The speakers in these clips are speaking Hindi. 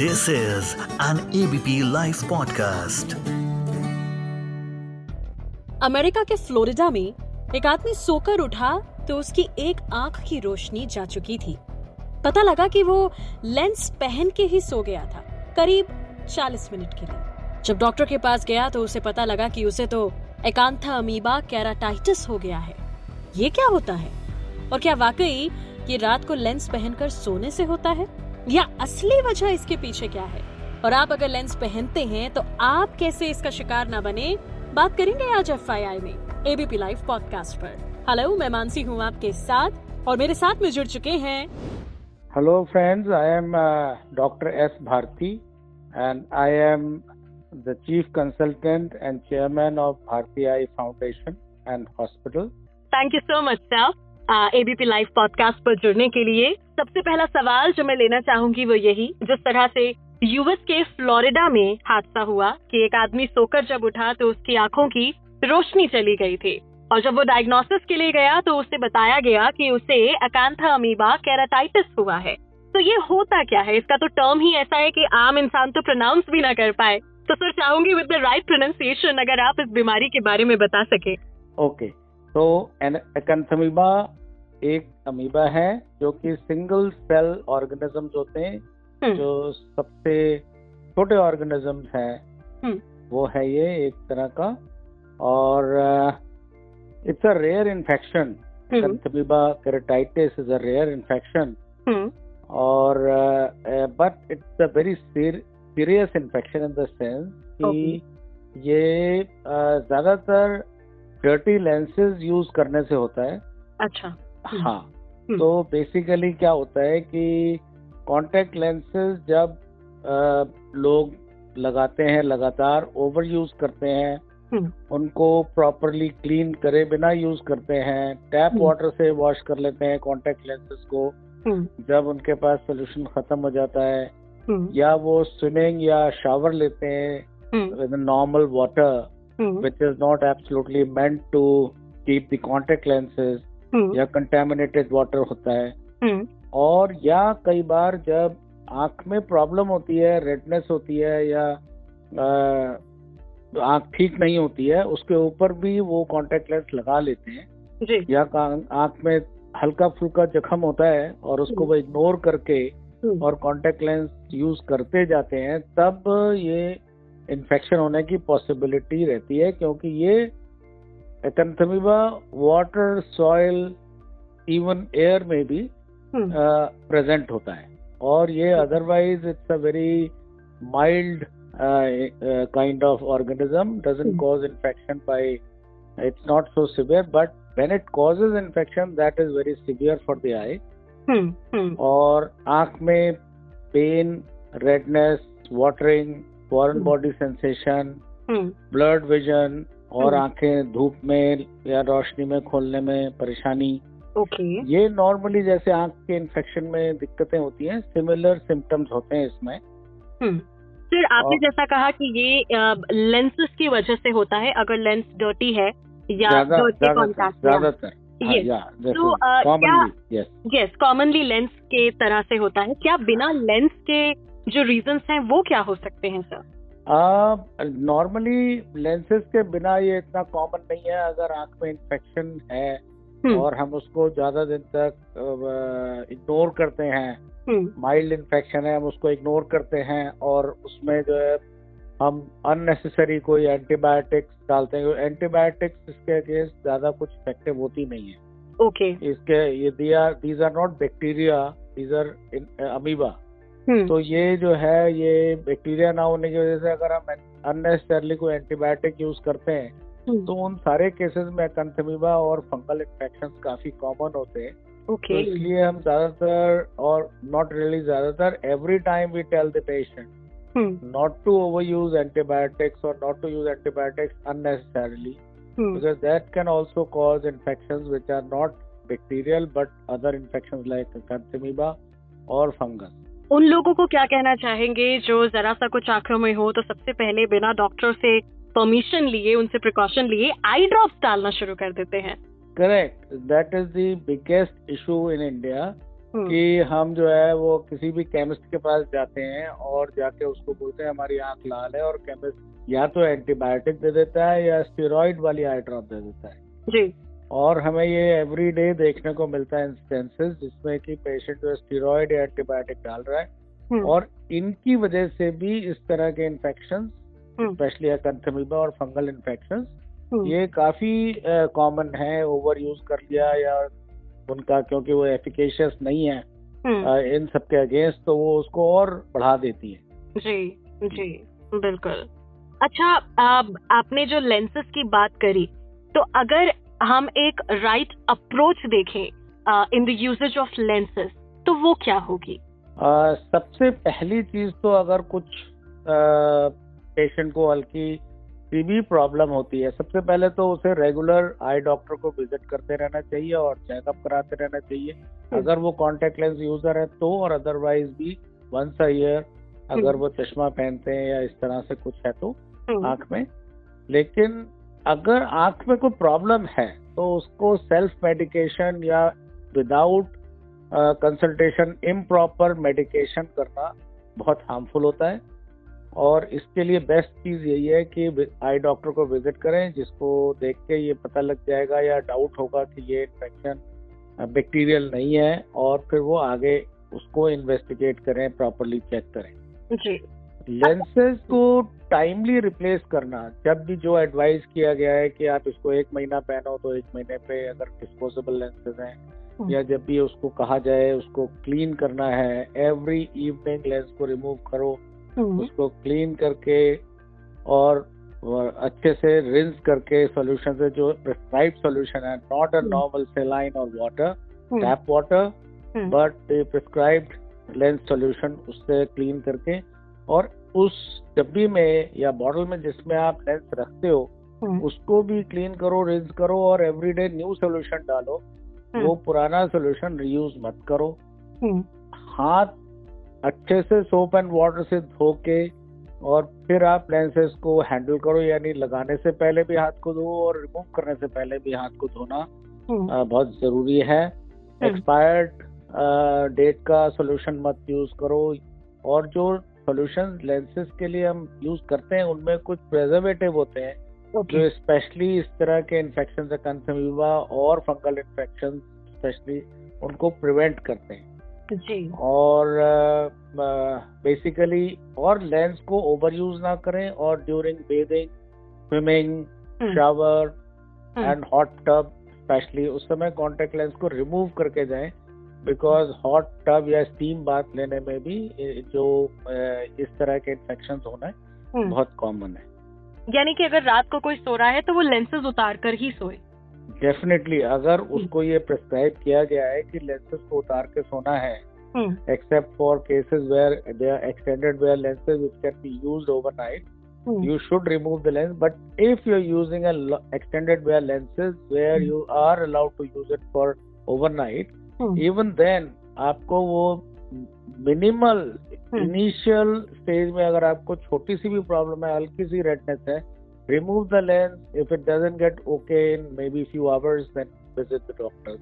This is an ABP Life podcast. America के फ्लोरिडा में एक आदमी सोकर उठा तो उसकी एक आँख की रोशनी जा चुकी थी। पता लगा कि वो लेंस पहन के ही सो गया था, करीब 40 मिनट के लिए। जब डॉक्टर के पास गया तो उसे पता लगा कि उसे तो एकांथा अमीबा कैराटाइटिस हो गया है। ये क्या होता है? और क्या वाकई ये रात को लेंस पहनकर सोने से होता है? या असली वजह इसके पीछे क्या है? और आप अगर लेंस पहनते हैं तो आप कैसे इसका शिकार ना बने? बात करेंगे आज एफआईआई में एबीपी लाइव पॉडकास्ट पर। हेलो मैं मानसी हूँ आपके साथ और मेरे साथ में जुड़ चुके हैं। Hello friends. I am doctor S Bharti and I am am the Chief Consultant and Chairman of Bharti Eye Foundation and Hospital. Thank you so much sir ABP live podcast पर जुड़ने के लिए सबसे पहला सवाल जो मैं लेना चाहूँगी वो यही, जिस तरह से यूएस के फ्लोरिडा में हादसा हुआ कि एक आदमी सोकर जब उठा तो उसकी आँखों की रोशनी चली गई थी। और जब वो डायग्नोसिस के लिए गया तो उसे बताया गया कि उसे अकांथा अमीबा कैराटाइटिस हुआ है। तो ये होता क्या है? इसका तो टर्म ही ऐसा है कि आम इंसान तो प्रोनाउंस भी ना कर पाए। तो सर चाहूँगी विद द राइट प्रोनाउंसिएशन अगर आप इस बीमारी के बारे में बता सके। Okay okay. तो एकांथमीबा एक अमीबा है जो कि सिंगल सेल ऑर्गेनिजम्स होते हैं हम्म, जो सबसे छोटे ऑर्गेनिजम्स हैं। हम्म, वो है ये एक तरह का। और it's a rare infection acanthamoeba keratitis is a rare infection और but it's a very serious infection in the sense कि ये uh, ज़्यादातर डर्टी लेंसेज यूज़ करने से होता है। अच्छा। हाँ हम्म। तो बेसिकली क्या होता है कि कांटेक्ट लेंसेज जब uh, लोग लगाते हैं लगातार ओवर यूज़ करते हैं हम्म, उनको प्रॉपरली क्लीन करे बिना यूज़ करते हैं टैप हम्म। वाटर से वॉश कर लेते हैं कांटेक्ट लेंसेज को हम्म, जब उनके पास सोल्यूशन खत्म हो जाता है हम्म, या वो स्विमिंग या शावर लेते हैं हम्म, with normal water which is not not absolutely to keep the the contact lenses hmm, या contaminated water होता है। हम्म, और या कई बार जब आँख में प्रॉब्लम होती है रेडनेस होती है या आँख ठीक नहीं होती है उसके ऊपर भी वो कांटेक्ट लेंस लगा लेते हैं। जी। या आँख में हल्का फुल्का जख्म होता है और उसको वो इग्नोर करके हम्म, और कांटेक्ट लेंस यूज़ करते जाते हैं तब ये इन्फेक्शन होने की पॉसिबिलिटी रहती है क्योंकि ये acanthamoeba water soil even air में भी हम्म, प्रेजेंट होता है। और ये otherwise it's a very mild kind of organism doesn't. Cause infection by it's not so severe but when it causes infection that is very severe for the eye. Hmm, hmm, और आँख में pain redness watering foreign hmm. Body sensation hmm, blurred vision और हम्म। आँखें धूप में या रोशनी में खोलने में परेशानी। ओके। ये नॉर्मली जैसे आँख के इन्फेक्शन में दिक्कतें होती हैं सिमिलर सिम्टम्स होते हैं इसमें। हम्म। सर आपने और- जैसा कहा कि ये लेंसेस की वजह से होता है अगर लेंस डर्टी है या ज़्यादातर यस कॉमनली लेंस के तरह से होता है। क्या बिना लेंस के जो रीजन हैं वो क्या हो सकते हैं सर नॉर्मली लेंसेज के बिना ये इतना कॉमन नहीं है। अगर आँख में इन्फेक्शन है हम्म, और हम उसको ज़्यादा दिन तक इग्नोर करते हैं हम्म, माइल्ड इन्फेक्शन है हम उसको इग्नोर करते हैं और उसमें जो है हम अननेसेसरी कोई एंटीबायोटिक्स डालते हैं। एंटीबायोटिक्स इसके अगेंस्ट ज़्यादा कुछ इफ़ेक्टिव होती नहीं है। Okay okay. इसके ये दिया these are not bacteria these are amoeba. Hmm, hmm. तो ये जो है ये बैक्टीरिया ना होने की वजह से अगर हम अननेसेसरली कोई एंटीबायोटिक यूज़ करते हैं हम्म। तो उन सारे केसेस में कंथमीबा और फंगल इन्फेक्शन काफ़ी कॉमन होते हैं। Okay. तो इसलिए हम ज़्यादातर और नॉट रियली ज़्यादातर every time we tell the patient not to over use antibiotics और not to use antibiotics unnecessarily because that can also cause infection which are not bacterial but other infection like acanthamoeba और फंगस उन लोगों को क्या कहना चाहेंगे जो जरा सा कुछ आँखों में हो? तो सबसे पहले बिना डॉक्टर से परमिशन लिए उनसे प्रिकॉशन लिए आई ड्रॉप डालना शुरू कर देते हैं। Correct That is biggest issue in India hmm, कि हम जो है वो किसी भी केमिस्ट के पास जाते हैं और जाके उसको बोलते हैं हमारी आँख लाल है और केमिस्ट या तो एंटीबायोटिक दे देता है या स्टेरॉइड वाली आई ड्रॉप दे देता है। जी। और हमें ये एवरी डे देखने को मिलता है इंस्टेंसेस जिसमें कि पेशेंट जो स्टेरॉइड या एंटीबायोटिक डाल रहा है। हम्म, और इनकी वजह से भी इस तरह के इन्फेक्शन स्पेशली अकंथमीबा और फंगल इन्फेक्शन हम्म, ये काफ़ी कॉमन है ओवर यूज़ कर लिया या उनका क्योंकि वो एफिकेशियस नहीं है हम्म, इन सबके अगेंस्ट तो वो उसको और बढ़ा देती है। जी जी बिल्कुल। अच्छा अब आपने जो लेंसेज की बात करी तो अगर हम एक राइट अप्रोच देखें in the usage of lenses तो वो क्या होगी? अ, सबसे पहली चीज़ तो अगर कुछ पेशेंट को हल्की भी प्रॉब्लम होती है सबसे पहले तो उसे रेगुलर आई डॉक्टर को विज़िट करते रहना चाहिए और चेकअप कराते रहना चाहिए। अगर वो कॉन्टेक्ट लेंस यूज़र है तो और अदरवाइज़ भी वंस अ ईयर अगर हम्म। वो चश्मा पहनते हैं या इस तरह से कुछ है तो हम्म, आँख में। लेकिन अगर आँख में कोई प्रॉब्लम है तो उसको सेल्फ मेडिकेशन या विदाउट कंसल्टेशन इम्प्रॉपर मेडिकेशन करना बहुत हार्मफुल होता है। और इसके लिए बेस्ट चीज़ यही है कि आई डॉक्टर को विज़िट करें, जिसको देख के ये पता लग जाएगा या डाउट होगा कि ये इन्फेक्शन बैक्टीरियल नहीं है, और फिर वो आगे उसको इन्वेस्टिगेट करें प्रॉपरली चेक करें। जी। लेंसेज को टाइमली रिप्लेस करना जब भी जो एडवाइस किया गया है कि आप इसको एक महीना पहनो तो एक महीने पे अगर डिस्पोजेबल लेंसेज हैं हम्म। या जब भी उसको कहा जाए उसको क्लीन करना है एवरी इवनिंग लेंस को रिमूव करो हम्म, उसको क्लीन करके और अच्छे से रिंस करके सॉल्यूशन से जो प्रिस्क्राइब सॉल्यूशन है नॉट अ। नॉर्मल सेलाइन और water tap water but prescribed lens solution उससे क्लीन करके और उस डब्बी में या बॉटल में जिसमें आप लेंस रखते हो हम्म, उसको भी क्लीन करो रिंस करो और एवरीडे न्यू सोल्यूशन डालो। हम्म। वो पुराना सोल्यूशन रीयूज मत करो। हम्म, हाथ अच्छे से सोप एंड वाटर से धो के और फिर आप लेंसेज को हैंडल करो यानी लगाने से पहले भी हाथ को धो और रिमूव करने से पहले भी हाथ को धोना बहुत ज़रूरी है। एक्सपायर्ड डेट का सोल्यूशन मत यूज़ करो। और जो सॉल्यूशन लेंसेज के लिए हम यूज़ करते हैं उनमें कुछ प्रेजर्वेटिव होते हैं ओके जो स्पेशली इस तरह के इन्फेक्शन कंथमीबा और फंगल इन्फेक्शन स्पेशली उनको प्रिवेंट करते हैं। जी। और बेसिकली uh, और लेंस को ओवर यूज़ ना करें और during bathing swimming shower and hot tub specially उस समय कॉन्टेक्ट लेंस को रिमूव करके जाएँ बिकॉज़ हॉट टब या स्टीम बात लेने में भी जो इस तरह के इन्फेक्शन होना है हम्म। बहुत कॉमन है। यानी कि अगर रात को कोई सो रहा है तो वो लेंसेज उतार कर ही सोए। डेफिनेटली अगर हम्म। उसको ये प्रिस्क्राइब किया गया है कि लेंसेज को उतार के सोना है except for cases where they extended wear lenses which can be use overnight you should remove the lens but if you are using extended wear lenses where you are allowed to use it for overnight hmm, then आपको वो मिनिमल Hmm. इनिशियल स्टेज में अगर आपको छोटी सी भी प्रॉब्लम है हल्की सी रेडनेस है remove the lens if it doesn't get okay in maybe few hours then visit the doctor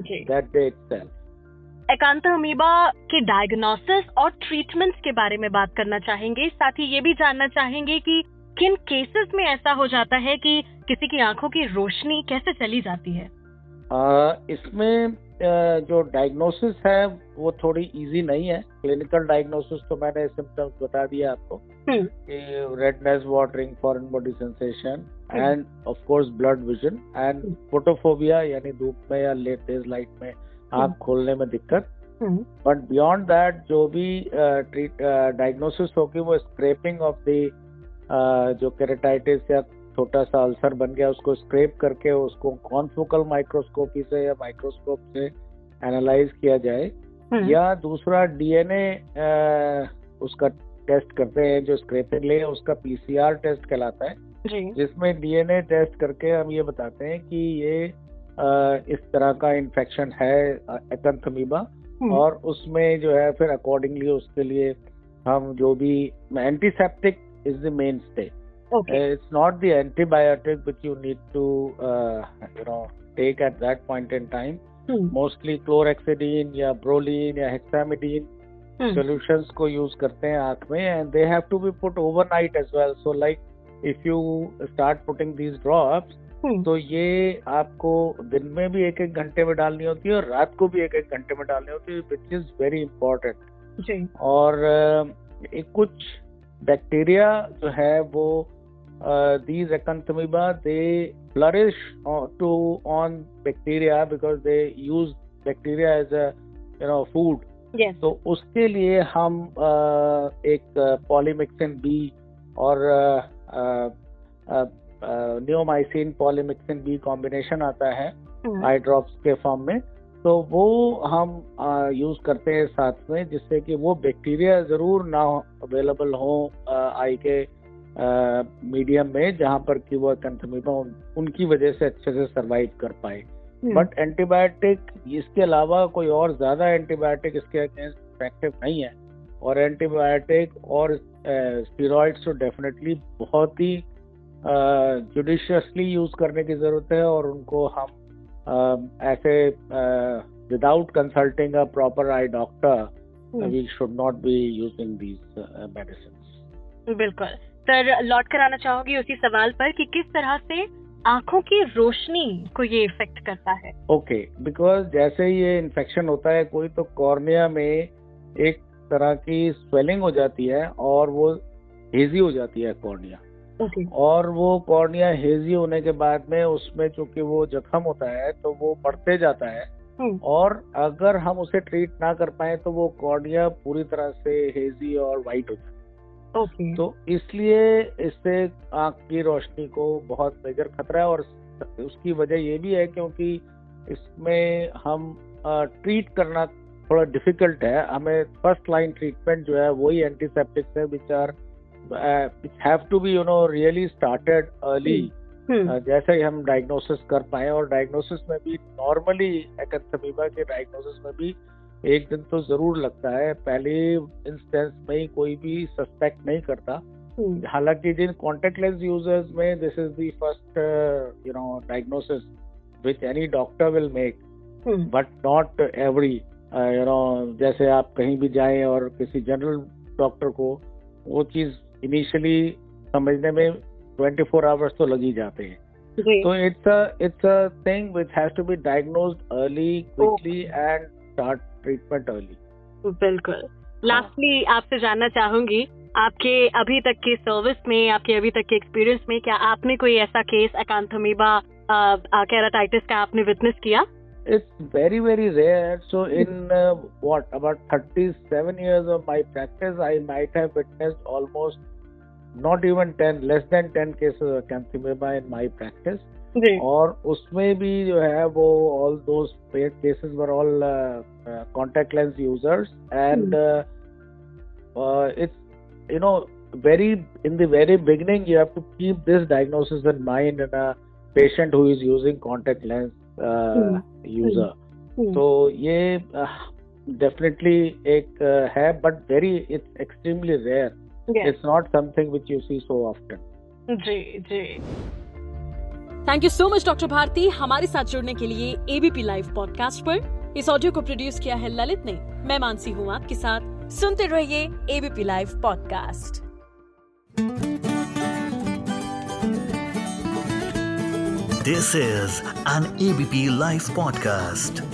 ji. That day itself acanthamoeba के डायग्नोसिस और ट्रीटमेंट्स के बारे में बात करना चाहेंगे। साथ ही ये भी जानना चाहेंगे कि किन केसेस में ऐसा हो जाता है कि किसी की आँखों की रोशनी कैसे चली जाती है? आ, इसमें जो डायग्नोसिस है वो थोड़ी इजी नहीं है क्लिनिकल डायग्नोसिस तो मैंने सिम्टम्स बता दिया आपको कि redness watering foreign body sensation. And of course blurred vision and. Photophobia यानी धूप में या लेट तेज लाइट में आँख हम्म। खोलने में दिक्कत बट बियॉन्ड दैट जो भी ट्रीट डायग्नोसिस होगी वो स्क्रेपिंग ऑफ़ द जो केरेटाइटिस या छोटा सा अल्सर बन गया उसको स्क्रेप करके उसको कॉन्फोकल माइक्रोस्कोपी से या माइक्रोस्कोप से एनालाइज किया जाए हम्म, या दूसरा डीएनए उसका टेस्ट करते हैं जो स्क्रेपिंग ले उसका पीसीआर टेस्ट कहलाता है। जी। जिसमें डीएनए टेस्ट करके हम ये बताते हैं कि ये इस तरह का इन्फेक्शन है एथंथमीबा हम्म, और उसमें जो है फिर अकॉर्डिंगली उसके लिए हम जो भी antiseptic is the mainstay okay it's not the antibiotic which you need to uh, you know take at that point in time. Hmm, mostly chlorhexidine या ब्रोलीन या हेक्सामिडीन हम्म, सॉल्यूशंस को यूज़ करते हैं आँख में and they have to be put overnight as well so like if you start putting these drops hmm, तो ये आपको दिन में भी एक एक घंटे में डालनी होती है और रात को भी एक एक घंटे में डालनी होती है विच इज़ वेरी इंपॉर्टेंट और एक कुछ बैक्टीरिया जो है वो these acanthamoeba they flourish on, to on bacteria because they use bacteria as a you know food. Yes तो उसके लिए हम एक पॉलीमिक्सिन बी और नियोमाइसिन पॉलीमिक्सिन बी कॉम्बिनेशन आता है आई ड्रॉप्स के फॉर्म में. तो वो हम यूज़ करते हैं साथ में जिससे कि वो बैक्टीरिया ज़रूर ना अवेलेबल हो आई के मीडियम में जहाँ पर कि वो कंथमीबा उन, उनकी वजह से अच्छे से सरवाइव कर पाए। हम्म, बट एंटीबायोटिक इसके अलावा कोई और ज़्यादा एंटीबायोटिक इसके अगेंस्ट इफ़ेक्टिव नहीं है। और एंटीबायोटिक और स्टीरॉइड्स तो डेफिनेटली बहुत ही जुडिशियसली यूज़ करने की ज़रूरत है और उनको हम ऐसे without consulting a proper eye doctor hmm, we should not be using these medicine बिल्कुल। सर लौट कर आना चाहोगी उसी सवाल पर कि किस तरह से आँखों की रोशनी को ये इफ़ेक्ट करता है? ओके बिकॉज़ जैसे ही ये इन्फेक्शन होता है कोई तो कॉर्निया में एक तरह की स्वेलिंग हो जाती है और वो हेजी हो जाती है कॉर्निया ओके और वो कॉर्निया हेजी होने के बाद में उसमें चूँकि वो जख्म होता है तो वो बढ़ते जाता है। हम्म, और अगर हम उसे ट्रीट ना कर पाए तो वो कॉर्निया पूरी तरह से हेजी और वाइट हो जाती है। ओके। तो इसलिए इससे आँख की रोशनी को बहुत मेजर खतरा है और उसकी वजह ये भी है क्योंकि इसमें हम ट्रीट करना थोड़ा डिफ़िकल्ट है। हमें फ़र्स्ट लाइन ट्रीटमेंट जो है वही एंटीसेप्टिक्स है which are which have to be you know really started early जैसे ही हम डायग्नोसिस कर पाए और डायग्नोसिस में भी नॉर्मली एक्समीबा के डायग्नोसिस में भी एक दिन तो ज़रूर लगता है पहले इंस्टेंस में ही कोई भी सस्पेक्ट नहीं करता। हम्म, हालाँकि जिन कॉन्टेक्ट लेंस यूज़र्स में this is the first you know diagnosis which any doctor will make but not every you know जैसे आप कहीं भी जाएँ और किसी जनरल डॉक्टर को वो चीज़ इनिशियली समझने में 24 फोर आवर्स तो लग ही जाते हैं। तो it's it's a it's a thing which has to be diagnosed early, quickly, treatment early बिल्कुल। लास्टली आपसे जानना चाहूँगी आपके अभी तक के सर्विस में आपके अभी तक के एक्सपीरियंस में क्या आपने कोई ऐसा केस एकांथमीबा केराटाइटिस का आपने विटनेस किया? It's very very rare so in what about 37 years of my practice I might have not even 10, less than 10 cases of canthimeba in my practice. जी और उसमें भी जो है वो all those cases were all uh, uh, contact lens users and uh, uh, it's you know very in the very beginning you have to keep this diagnosis in mind in a patient who is using contact lens uh, Hmm. user हम्म, तो ये डेफिनेटली एक uh, है but very it's extremely rare yes, it's not something which you see so often ji ji. Thank you so much doctor Bharti हमारे साथ जुड़ने के लिए एबीपी लाइव पॉडकास्ट पर। इस ऑडियो को प्रोड्यूस किया है ललित ने। मैं मानसी हूँ आपके साथ। सुनते रहिए ABP live podcast This is an ABP Life podcast.